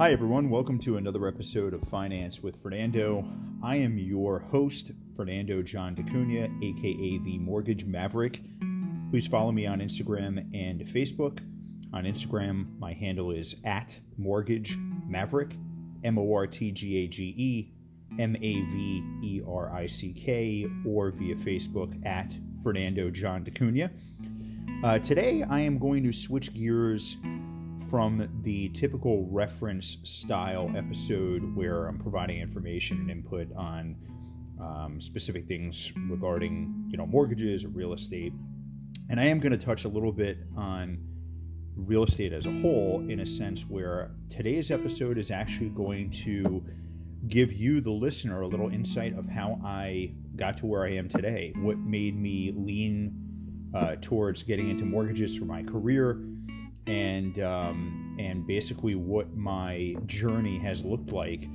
Hi, everyone. Welcome to another episode of Finance with Fernando. I am your host, Fernando John DeCunha, aka the Mortgage Maverick. Please follow me on Instagram and Facebook. On Instagram, my handle is at Mortgage Maverick, M O R T G A G E M A V E R I C K, or via Facebook at Fernando John DeCunha. Uh, today, I am going to switch gears from the typical reference style episode where I'm providing information and input on um, specific things regarding, you know, mortgages or real estate. And I am going to touch a little bit on real estate as a whole in a sense where today's episode is actually going to give you, the listener, a little insight of how I got to where I am today, what made me lean uh, towards getting into mortgages for my career and um, and basically what my journey has looked like,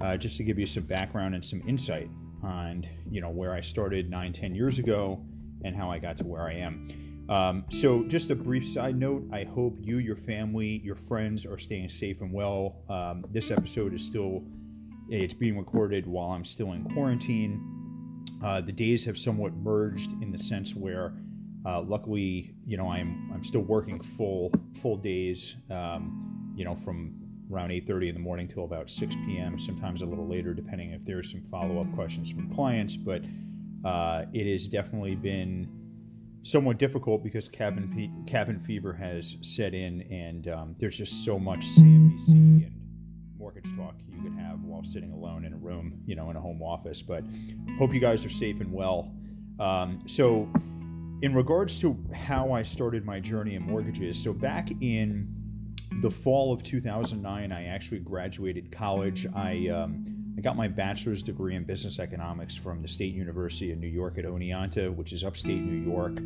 uh, just to give you some background and some insight on you know where I started nine ten years ago and how I got to where I am. Um, so, just a brief side note I hope you, your family, your friends are staying safe and well. Um, this episode is still it's being recorded while I'm still in quarantine. Uh, the days have somewhat merged in the sense where uh, luckily, you know, I'm I'm still working full full days. Um, you know, from around 8:30 in the morning till about 6 p.m. Sometimes a little later, depending if there's some follow-up questions from clients. But uh, it has definitely been somewhat difficult because cabin fe- cabin fever has set in, and um, there's just so much CNBC and mortgage talk you could have while sitting alone in a room, you know, in a home office. But hope you guys are safe and well. Um, so in regards to how I started my journey in mortgages, so back in the fall of 2009, I actually graduated college. I um, I got my bachelor's degree in business economics from the State University of New York at Oneonta, which is upstate New York.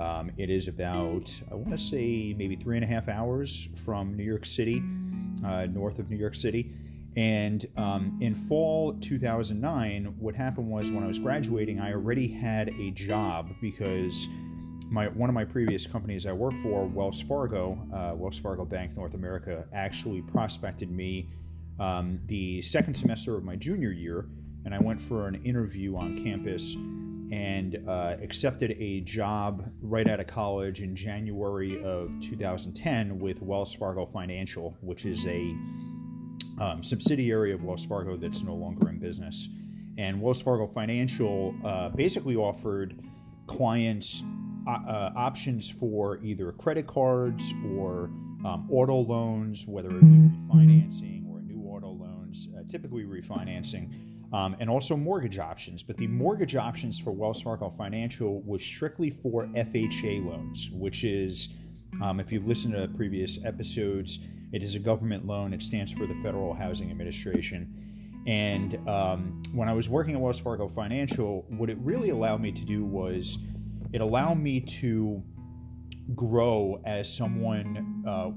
Um, it is about, I want to say, maybe three and a half hours from New York City, uh, north of New York City. And um, in fall 2009, what happened was when I was graduating, I already had a job because my one of my previous companies I worked for, Wells Fargo, uh, Wells Fargo Bank North America, actually prospected me um, the second semester of my junior year, and I went for an interview on campus and uh, accepted a job right out of college in January of 2010 with Wells Fargo Financial, which is a um, subsidiary of Wells Fargo that's no longer in business. And Wells Fargo Financial uh, basically offered clients uh, options for either credit cards or um, auto loans, whether it be refinancing or new auto loans, uh, typically refinancing, um, and also mortgage options. But the mortgage options for Wells Fargo Financial was strictly for FHA loans, which is, um, if you've listened to previous episodes, it is a government loan. It stands for the Federal Housing Administration. And um, when I was working at Wells Fargo Financial, what it really allowed me to do was it allowed me to grow as someone, uh,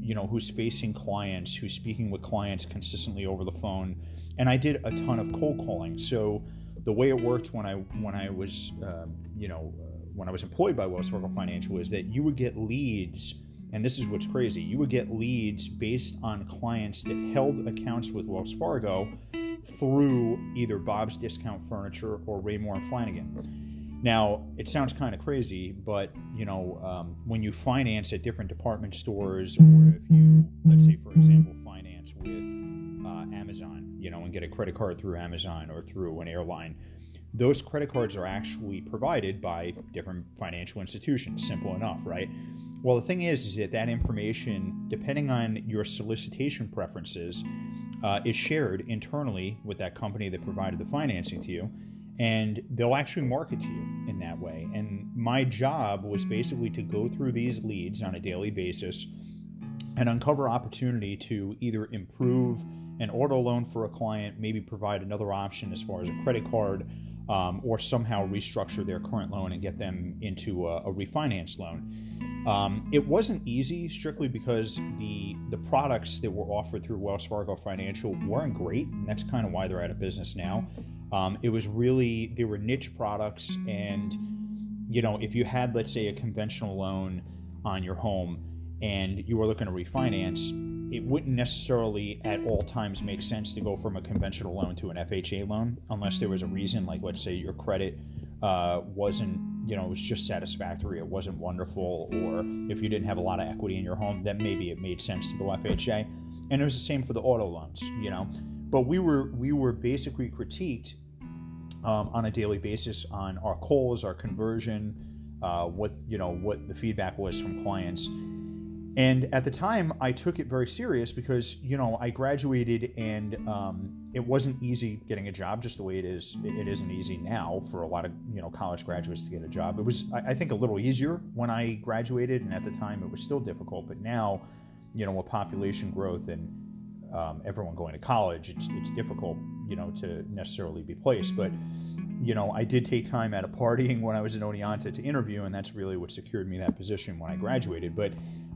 you know, who's facing clients, who's speaking with clients consistently over the phone. And I did a ton of cold calling. So the way it worked when I when I was, uh, you know, uh, when I was employed by Wells Fargo Financial is that you would get leads and this is what's crazy, you would get leads based on clients that held accounts with Wells Fargo through either Bob's Discount Furniture or Raymour and Flanigan. Now, it sounds kind of crazy, but you know, um, when you finance at different department stores, or if you, let's say, for example, finance with uh, Amazon, you know, and get a credit card through Amazon or through an airline, those credit cards are actually provided by different financial institutions. Simple enough, right? Well, the thing is, is that that information, depending on your solicitation preferences, uh, is shared internally with that company that provided the financing to you, and they'll actually market to you in that way. And my job was basically to go through these leads on a daily basis and uncover opportunity to either improve an auto loan for a client, maybe provide another option as far as a credit card, um, or somehow restructure their current loan and get them into a, a refinance loan. Um, it wasn't easy strictly because the the products that were offered through Wells Fargo Financial weren't great, and that's kind of why they're out of business now. Um, it was really they were niche products, and you know if you had let's say a conventional loan on your home and you were looking to refinance, it wouldn't necessarily at all times make sense to go from a conventional loan to an FHA loan unless there was a reason, like let's say your credit uh, wasn't, you know, it was just satisfactory, it wasn't wonderful, or if you didn't have a lot of equity in your home, then maybe it made sense to go FHA. And it was the same for the auto loans, you know. But we were we were basically critiqued um, on a daily basis on our calls, our conversion, uh, what you know, what the feedback was from clients. And at the time, I took it very serious because you know I graduated and um, it wasn't easy getting a job, just the way it is. It isn't easy now for a lot of you know college graduates to get a job. It was, I think, a little easier when I graduated, and at the time it was still difficult. But now, you know, with population growth and um, everyone going to college, it's it's difficult, you know, to necessarily be placed. But you know, I did take time out of partying when I was in Oneonta to interview, and that's really what secured me that position when I graduated. But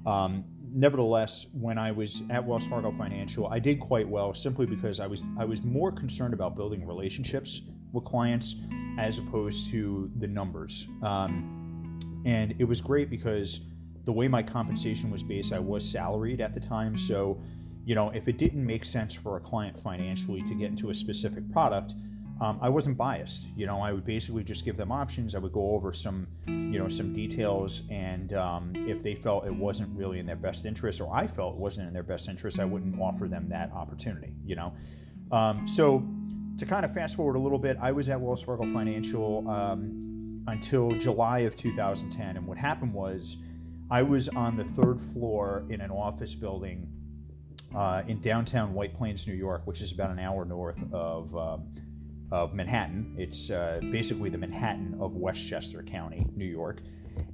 um, nevertheless, when I was at Wells Fargo Financial, I did quite well simply because I was I was more concerned about building relationships with clients as opposed to the numbers. Um, and it was great because the way my compensation was based, I was salaried at the time, so you know, if it didn't make sense for a client financially to get into a specific product, um, I wasn't biased. You know, I would basically just give them options. I would go over some, you know, some details, and um, if they felt it wasn't really in their best interest, or I felt it wasn't in their best interest, I wouldn't offer them that opportunity. You know, um, so to kind of fast forward a little bit, I was at Wells Fargo Financial um, until July of 2010, and what happened was I was on the third floor in an office building uh, in downtown White Plains, New York, which is about an hour north of uh, of Manhattan. It's uh, basically the Manhattan of Westchester County, New York.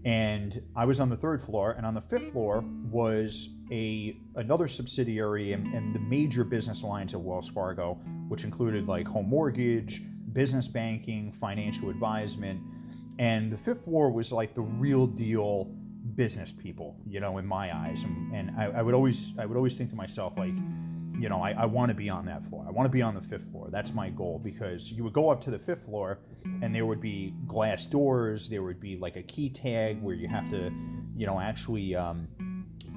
And I was on the third floor, and on the fifth floor was a another subsidiary and, and the major business lines of Wells Fargo, which included like home mortgage, business banking, financial advisement, and the fifth floor was like the real deal business people, you know, in my eyes. And, and I, I, would always, I would always think to myself, like, you know, I, I want to be on that floor. I want to be on the fifth floor. That's my goal because you would go up to the fifth floor and there would be glass doors. There would be like a key tag where you have to, you know, actually, um,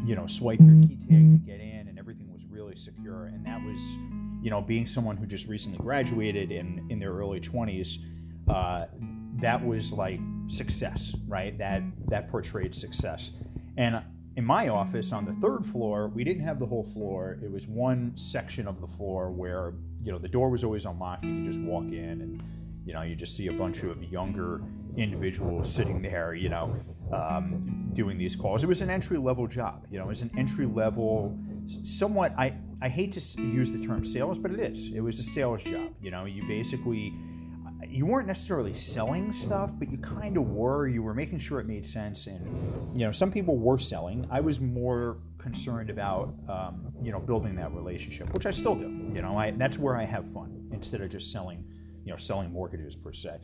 you know, swipe your key tag to get in and everything was really secure. And that was, you know, being someone who just recently graduated in, in their early 20s, uh, that was like success, right? That that portrayed success. And in my office on the third floor, we didn't have the whole floor. It was one section of the floor where you know the door was always unlocked. You could just walk in, and you know you just see a bunch of younger individuals sitting there, you know, um, doing these calls. It was an entry level job. You know, it was an entry level, somewhat. I I hate to use the term sales, but it is. It was a sales job. You know, you basically you weren't necessarily selling stuff, but you kind of were. You were making sure it made sense, and you know, some people were selling. I was more concerned about um, you know building that relationship, which I still do. You know, I, that's where I have fun instead of just selling, you know, selling mortgages per se.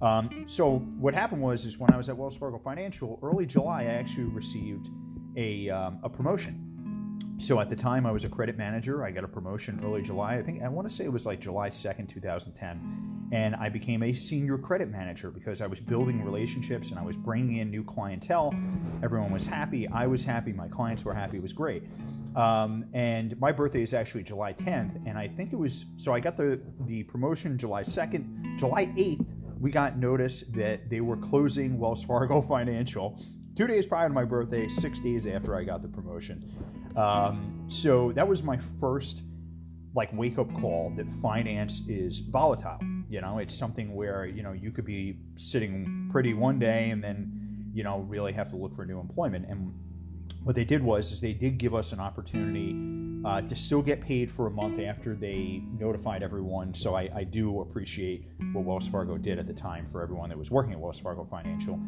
Um, so what happened was, is when I was at Wells Fargo Financial, early July, I actually received a um, a promotion. So at the time, I was a credit manager. I got a promotion early July. I think I want to say it was like July 2nd, 2010 and I became a senior credit manager because I was building relationships and I was bringing in new clientele. Everyone was happy. I was happy. My clients were happy. It was great. Um, and my birthday is actually July 10th, and I think it was so I got the the promotion July 2nd. July 8th, we got notice that they were closing Wells Fargo Financial two days prior to my birthday, six days after I got the promotion. Um, so that was my first like wake up call that finance is volatile. You know, it's something where you know you could be sitting pretty one day and then you know really have to look for new employment. And what they did was is they did give us an opportunity uh, to still get paid for a month after they notified everyone. So I, I, do appreciate what Wells Fargo did at the time for everyone that was working at Wells Fargo Financial.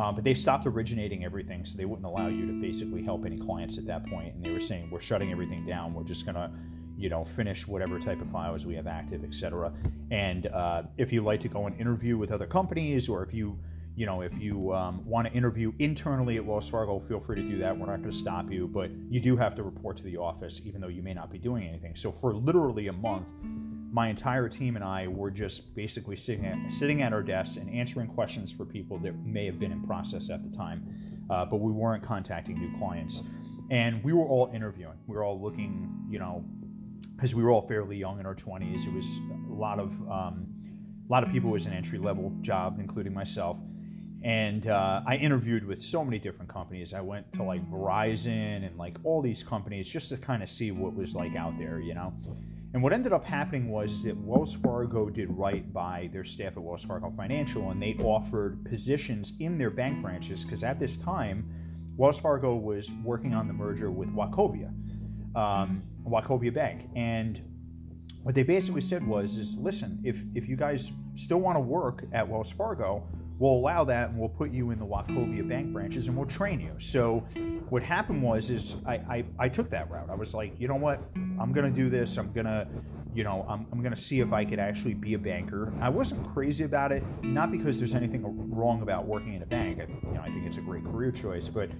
Uh, but they stopped originating everything, so they wouldn't allow you to basically help any clients at that point. And they were saying, "We're shutting everything down. We're just gonna." you know, finish whatever type of files we have active, etc. And uh, if you like to go and interview with other companies, or if you, you know, if you um, want to interview internally at Wells Fargo, feel free to do that. We're not going to stop you, but you do have to report to the office, even though you may not be doing anything. So for literally a month, my entire team and I were just basically sitting at, sitting at our desks and answering questions for people that may have been in process at the time, uh, but we weren't contacting new clients. and we were all interviewing. We were all looking, you know, because we were all fairly young in our 20s. It was a lot of um, a lot of people. It was an entry level job, including myself. And uh, I interviewed with so many different companies. I went to like Verizon and like all these companies just to kind of see what was like out there, you know. And what ended up happening was that Wells Fargo did right by their staff at Wells Fargo Financial, and they offered positions in their bank branches because at this time, Wells Fargo was working on the merger with Wachovia, um, Wachovia Bank, and what they basically said was, "is listen, if if you guys still want to work at Wells Fargo, we'll allow that and we'll put you in the Wachovia Bank branches and we'll train you. So what happened was is I, I, I took that route. I was like, you know what, I'm gonna do this. I'm gonna, you know, I'm, I'm gonna see if I could actually be a banker. I wasn't crazy about it, not because there's anything wrong about working in a bank. I, you know, I think it's a great career choice, but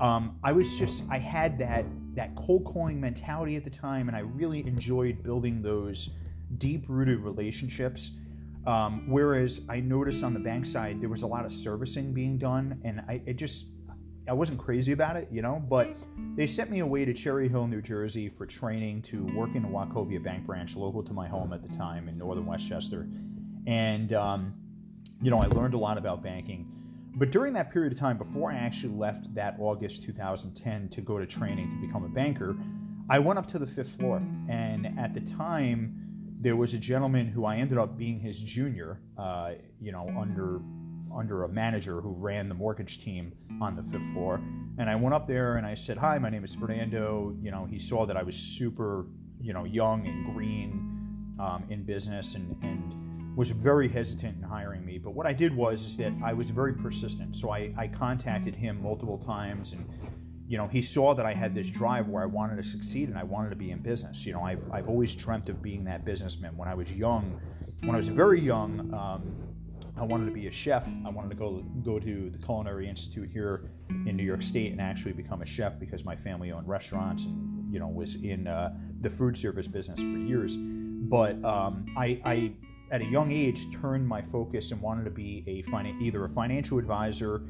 um, I was just I had that that cold calling mentality at the time, and I really enjoyed building those deep rooted relationships um, whereas I noticed on the bank side there was a lot of servicing being done, and I it just I wasn't crazy about it, you know. But they sent me away to Cherry Hill, New Jersey, for training to work in a Wachovia Bank branch, local to my home at the time in northern Westchester, and um, you know I learned a lot about banking. But during that period of time, before I actually left that August 2010 to go to training to become a banker, I went up to the fifth floor, and at the time there was a gentleman who I ended up being his junior, uh, you know, under under a manager who ran the mortgage team on the fifth floor. And I went up there and I said, "Hi, my name is Fernando." You know, he saw that I was super, you know, young and green um, in business and and was very hesitant in hiring me. But what I did was is that I was very persistent. So I, I contacted him multiple times and you know, he saw that I had this drive where I wanted to succeed and I wanted to be in business. You know, I've, I've always dreamt of being that businessman. When I was young, when I was very young, um, I wanted to be a chef. I wanted to go go to the Culinary Institute here in New York State and actually become a chef because my family owned restaurants and you know was in uh, the food service business for years. But um, I, I, at a young age, turned my focus and wanted to be a finan- either a financial advisor,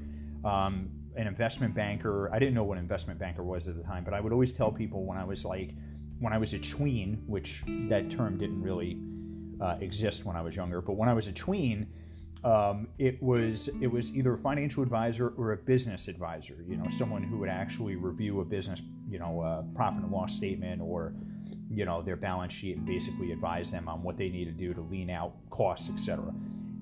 um, an investment banker. I didn't know what an investment banker was at the time, but I would always tell people when I was like, when I was a tween, which that term didn't really uh, exist when I was younger, but when I was a tween, um, it was it was either a financial advisor or a business advisor. You know, someone who would actually review a business, you know, a profit and loss statement or you know their balance sheet and basically advise them on what they need to do to lean out costs, etc.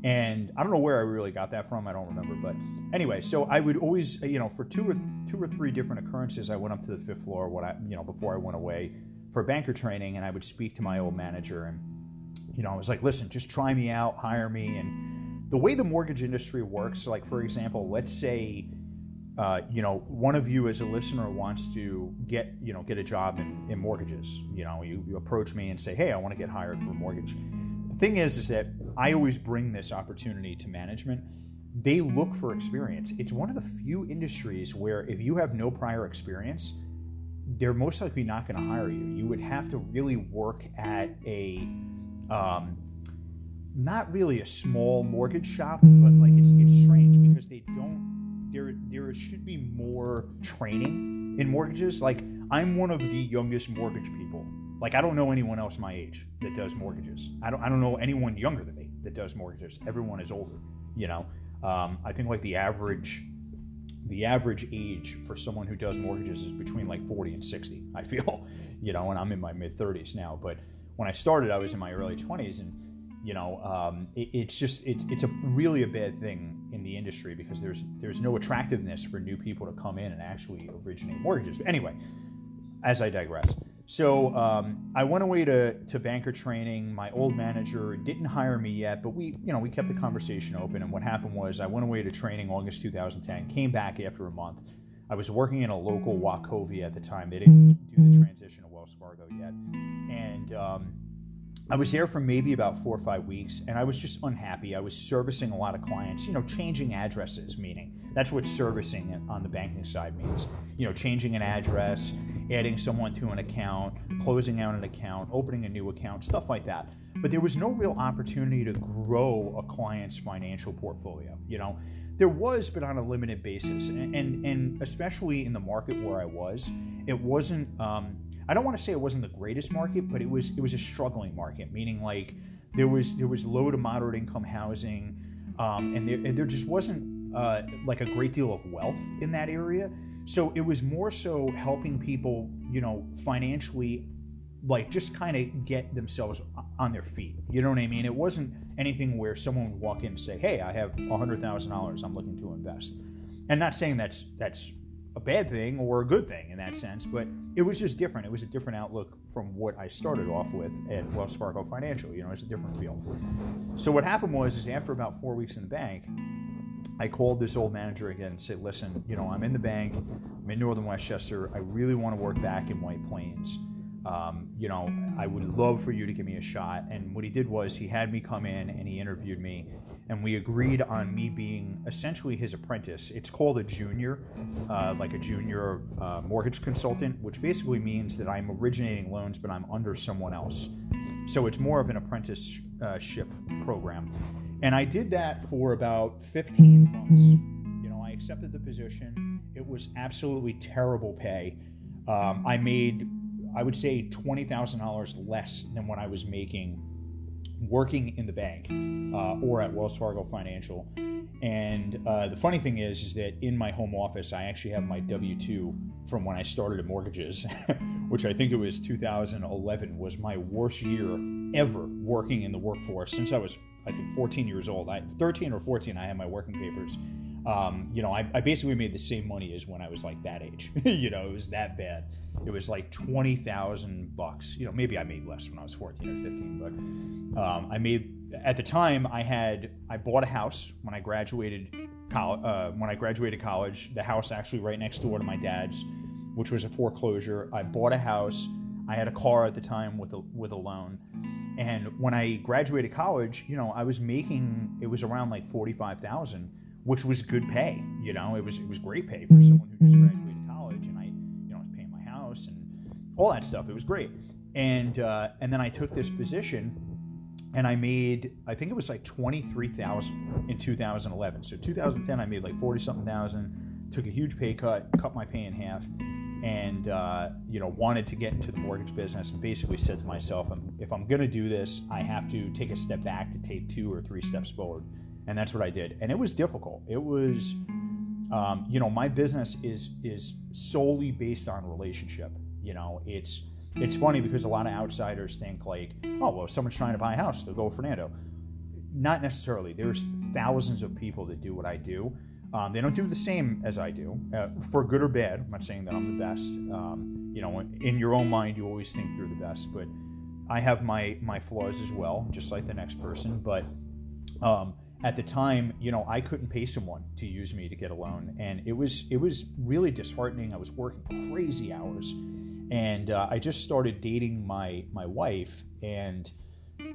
And I don't know where I really got that from. I don't remember. But anyway, so I would always, you know, for two or two or three different occurrences, I went up to the fifth floor. What I, you know, before I went away for banker training, and I would speak to my old manager, and you know, I was like, listen, just try me out, hire me. And the way the mortgage industry works, like for example, let's say. Uh, you know, one of you as a listener wants to get, you know, get a job in, in mortgages. You know, you, you approach me and say, hey, I want to get hired for a mortgage thing is, is that I always bring this opportunity to management. They look for experience. It's one of the few industries where if you have no prior experience, they're most likely not going to hire you. You would have to really work at a, um, not really a small mortgage shop, but like it's it's strange because they don't. There there should be more training in mortgages. Like I'm one of the youngest mortgage people like I don't know anyone else my age that does mortgages. I don't I don't know anyone younger than me that does mortgages. Everyone is older. You know, um, I think like the average the average age for someone who does mortgages is between like 40 and 60. I feel, you know, and I'm in my mid 30s now. But when I started, I was in my early 20s, and you know, um, it, it's just it's it's a really a bad thing in the industry because there's there's no attractiveness for new people to come in and actually originate mortgages. But anyway, as I digress. So um, I went away to, to banker training. My old manager didn't hire me yet, but we, you know, we kept the conversation open. And what happened was I went away to training August 2010, came back after a month. I was working in a local Wachovia at the time. They didn't do the transition to Wells Fargo yet. And um, I was there for maybe about four or five weeks, and I was just unhappy. I was servicing a lot of clients, you know, changing addresses, meaning that's what servicing on the banking side means. You know, changing an address, adding someone to an account, closing out an account, opening a new account, stuff like that. But there was no real opportunity to grow a client's financial portfolio. You know, there was, but on a limited basis, and and, and especially in the market where I was, it wasn't. Um, I don't want to say it wasn't the greatest market, but it was it was a struggling market, meaning like there was there was low to moderate income housing, um, and, there, and there just wasn't uh, like a great deal of wealth in that area. So it was more so helping people, you know, financially like just kind of get themselves on their feet. You know what I mean? It wasn't anything where someone would walk in and say, "Hey, I have hundred thousand dollars. I'm looking to invest." And not saying that's that's a bad thing or a good thing in that mm-hmm. sense, but it was just different. It was a different outlook from what I started off with at Wells Fargo Financial. You know, it's a different feel. So what happened was, is after about four weeks in the bank, I called this old manager again and said, "Listen, you know, I'm in the bank. I'm in Northern Westchester. I really want to work back in White Plains." um, you know, I would love for you to give me a shot. And what he did was he had me come in and he interviewed me, and we agreed on me being essentially his apprentice. It's called a junior, uh, like a junior uh, mortgage consultant, which basically means that I'm originating loans, but I'm under someone else. So it's more of an apprenticeship program. And I did that for about 15 months. You know, I accepted the position. It was absolutely terrible pay. Um, I made I would say $20,000 less than what I was making working in the bank uh, or at Wells Fargo Financial. And uh, the funny thing is, is that in my home office, I actually have my W 2 from when I started at mortgages, which I think it was 2011, was my worst year ever working in the workforce since I was, I think, 14 years old. I, 13 or 14, I had my working papers. Um, you know, I, I basically made the same money as when I was like that age. you know, it was that bad. It was like twenty thousand bucks. You know, maybe I made less when I was fourteen or fifteen, but um, I made at the time I had I bought a house when I graduated college. Uh, when I graduated college, the house actually right next door to my dad's, which was a foreclosure. I bought a house. I had a car at the time with a with a loan. And when I graduated college, you know, I was making it was around like forty five thousand, which was good pay. You know, it was it was great pay for someone who just graduated college, and I, you know, I was paying my house and all that stuff. It was great. And uh, and then I took this position, and I made I think it was like twenty three thousand in 2011. So 2010 I made like forty something thousand. Took a huge pay cut, cut my pay in half, and uh, you know wanted to get into the mortgage business. And basically said to myself, if I'm going to do this, I have to take a step back to take two or three steps forward. And that's what I did. And it was difficult. It was. Um, you know, my business is is solely based on relationship. You know, it's it's funny because a lot of outsiders think like, oh well, if someone's trying to buy a house, they'll go with Fernando. Not necessarily. There's thousands of people that do what I do. Um, they don't do the same as I do, uh, for good or bad. I'm not saying that I'm the best. Um, you know, in your own mind, you always think you're the best, but I have my my flaws as well, just like the next person. But um, at the time, you know, I couldn't pay someone to use me to get a loan, and it was it was really disheartening. I was working crazy hours, and uh, I just started dating my my wife, and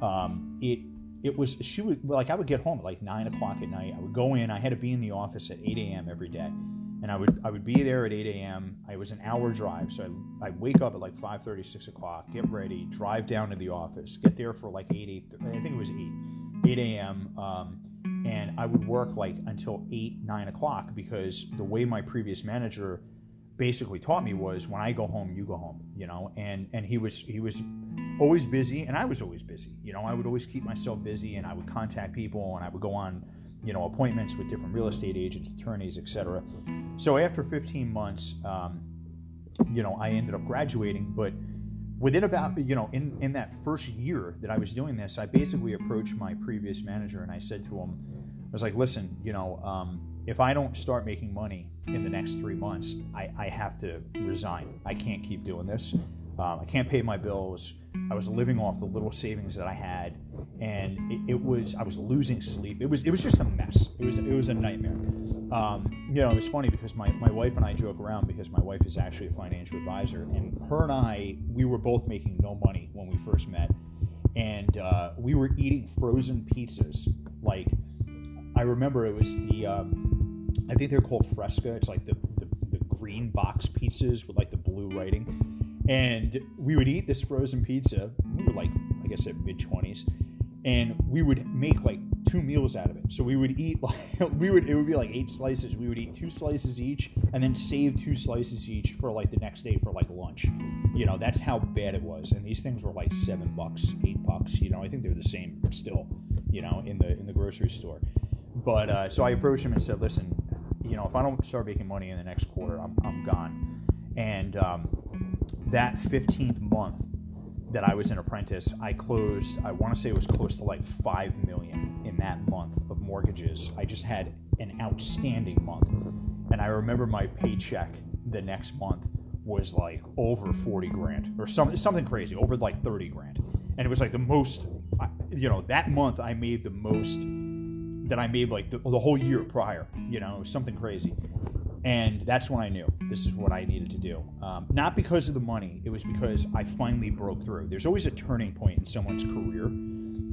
um, it it was she would like I would get home at like nine o'clock at night. I would go in. I had to be in the office at eight a.m. every day, and I would I would be there at eight a.m. I was an hour drive, so I I wake up at like 5:30, 6 o'clock, get ready, drive down to the office, get there for like eight eight. I think it was eight eight a.m. Um, and I would work like until eight nine o'clock because the way my previous manager basically taught me was when I go home, you go home, you know. And and he was he was always busy, and I was always busy. You know, I would always keep myself busy, and I would contact people, and I would go on, you know, appointments with different real estate agents, attorneys, etc. So after 15 months, um, you know, I ended up graduating, but within about you know in in that first year that I was doing this, I basically approached my previous manager and I said to him, I was like, listen, you know. Um, if I don't start making money in the next three months, I, I have to resign. I can't keep doing this. Um, I can't pay my bills. I was living off the little savings that I had, and it, it, was I was losing sleep. It was it was just a mess. It was it was a nightmare. Um, you know, it was funny because my, my wife and I joke around because my wife is actually a financial advisor, and her and I we were both making no money when we first met, and uh, we were eating frozen pizzas like I remember it was the um, I think they're called Fresca. It's like the, the, the green box pizzas with like the blue writing, and we would eat this frozen pizza. We were like I guess mid twenties, and we would make like two meals out of it. So we would eat like we would it would be like eight slices. We would eat two slices each and then save two slices each for like the next day for like lunch. You know, that's how bad it was. And these things were like seven bucks, eight bucks. You know, I think they're the same still. You know, in the in the grocery store. But uh, so I approached him and said, listen, you know, if I don't start making money in the next quarter, I'm I'm gone. And um, that 15th month that I was an apprentice, I closed, I want to say it was close to like 5 million in that month of mortgages. I just had an outstanding month. And I remember my paycheck the next month was like over 40 grand or something, something crazy, over like 30 grand. And it was like the most, you know, that month I made the most that I made like the, the whole year prior, you know, something crazy. And that's when I knew this is what I needed to do. Um, not because of the money, it was because I finally broke through. There's always a turning point in someone's career.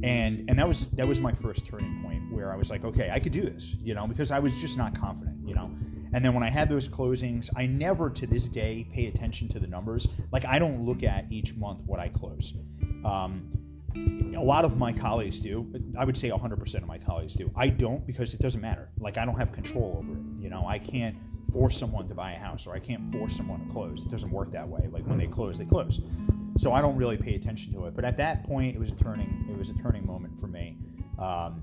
And and that was that was my first turning point where I was like, okay, I could do this, you know, because I was just not confident, you know. And then when I had those closings, I never to this day pay attention to the numbers. Like I don't look at each month what I close. Um, a lot of my colleagues do. I would say 100% of my colleagues do. I don't because it doesn't matter. Like I don't have control over it. You know, I can't force someone to buy a house or I can't force someone to close. It doesn't work that way. Like when they close, they close. So I don't really pay attention to it. But at that point, it was a turning it was a turning moment for me. Um,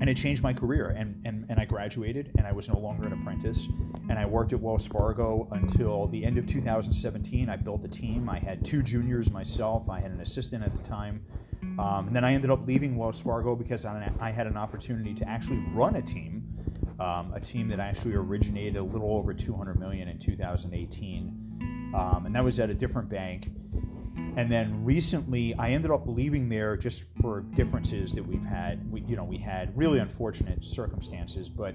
and it changed my career and, and, and I graduated and I was no longer an apprentice and I worked at Wells Fargo until the end of 2017 I built a team I had two juniors myself I had an assistant at the time um, and then I ended up leaving Wells Fargo because I, I had an opportunity to actually run a team um, a team that actually originated a little over 200 million in 2018, um, and that was at a different bank. And then recently, I ended up leaving there just for differences that we've had. We, you know, we had really unfortunate circumstances, but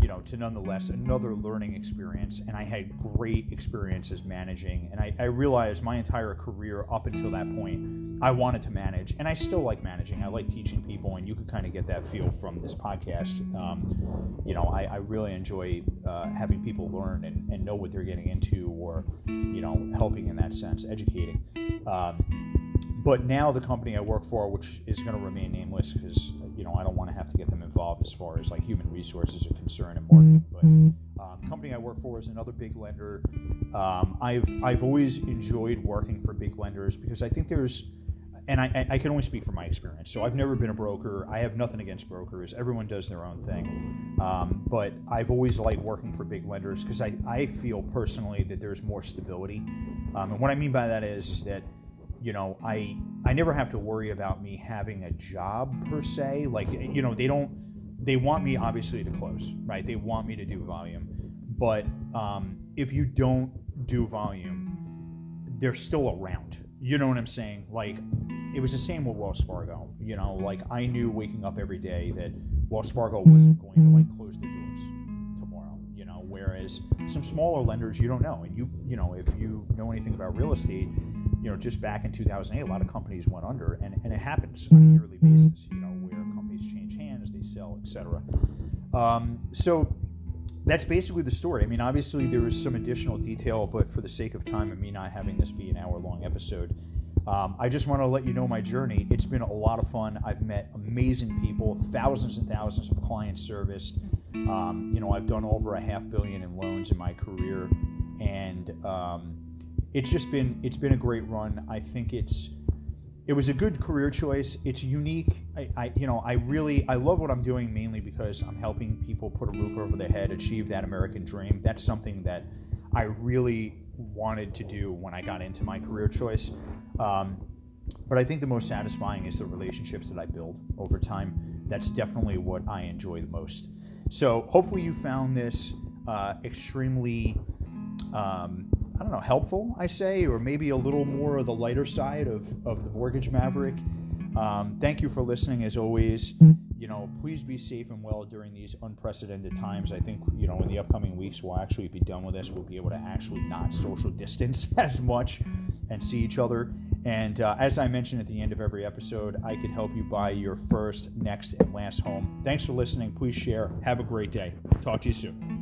you know, to nonetheless another learning experience. And I had great experiences managing. And I, I realized my entire career up until that point, I wanted to manage, and I still like managing. I like teaching people, and you could kind of get that feel from this podcast. Um, you know, I, I really enjoy uh, having people learn and, and know what they're getting into, or you know, helping in that sense, educating. Um, but now the company I work for, which is going to remain nameless because you know I don't want to have to get them involved as far as like human resources are concerned and marketing. But um, company I work for is another big lender. Um, I've I've always enjoyed working for big lenders because I think there's and I, I, can only speak from my experience. So I've never been a broker. I have nothing against brokers. Everyone does their own thing. Um, but I've always liked working for big lenders because I, I feel personally that there's more stability. Um, and what I mean by that is, is that you know, I I never have to worry about me having a job per se. Like, you know, they don't they want me obviously to close, right? They want me to do volume, but um, if you don't do volume, they're still around. You know what I'm saying? Like, it was the same with Wells Fargo. You know, like I knew waking up every day that Wells Fargo wasn't going to like close their doors tomorrow. You know, whereas some smaller lenders you don't know, and you you know if you know anything about real estate you know, just back in 2008, a lot of companies went under, and, and it happens on a yearly basis, you know, where companies change hands, they sell, etc. Um, so that's basically the story. I mean, obviously there is some additional detail, but for the sake of time and me not having this be an hour-long episode, um, I just want to let you know my journey. It's been a lot of fun. I've met amazing people, thousands and thousands of clients serviced. Um, you know, I've done over a half billion in loans in my career, and um, it's just been it's been a great run. I think it's it was a good career choice. It's unique. I, I, you know I really I love what I'm doing mainly because I'm helping people put a roof over their head, achieve that American dream. That's something that I really wanted to do when I got into my career choice. Um, but I think the most satisfying is the relationships that I build over time. That's definitely what I enjoy the most. So hopefully you found this uh, extremely um, I don't know, helpful, I say, or maybe a little more of the lighter side of, of the Mortgage Maverick. Um, thank you for listening as always. You know, please be safe and well during these unprecedented times. I think, you know, in the upcoming weeks, we'll actually be done with this. We'll be able to actually not social distance as much and see each other. And uh, as I mentioned at the end of every episode, I could help you buy your first, next, and last home. Thanks for listening. Please share. Have a great day. Talk to you soon.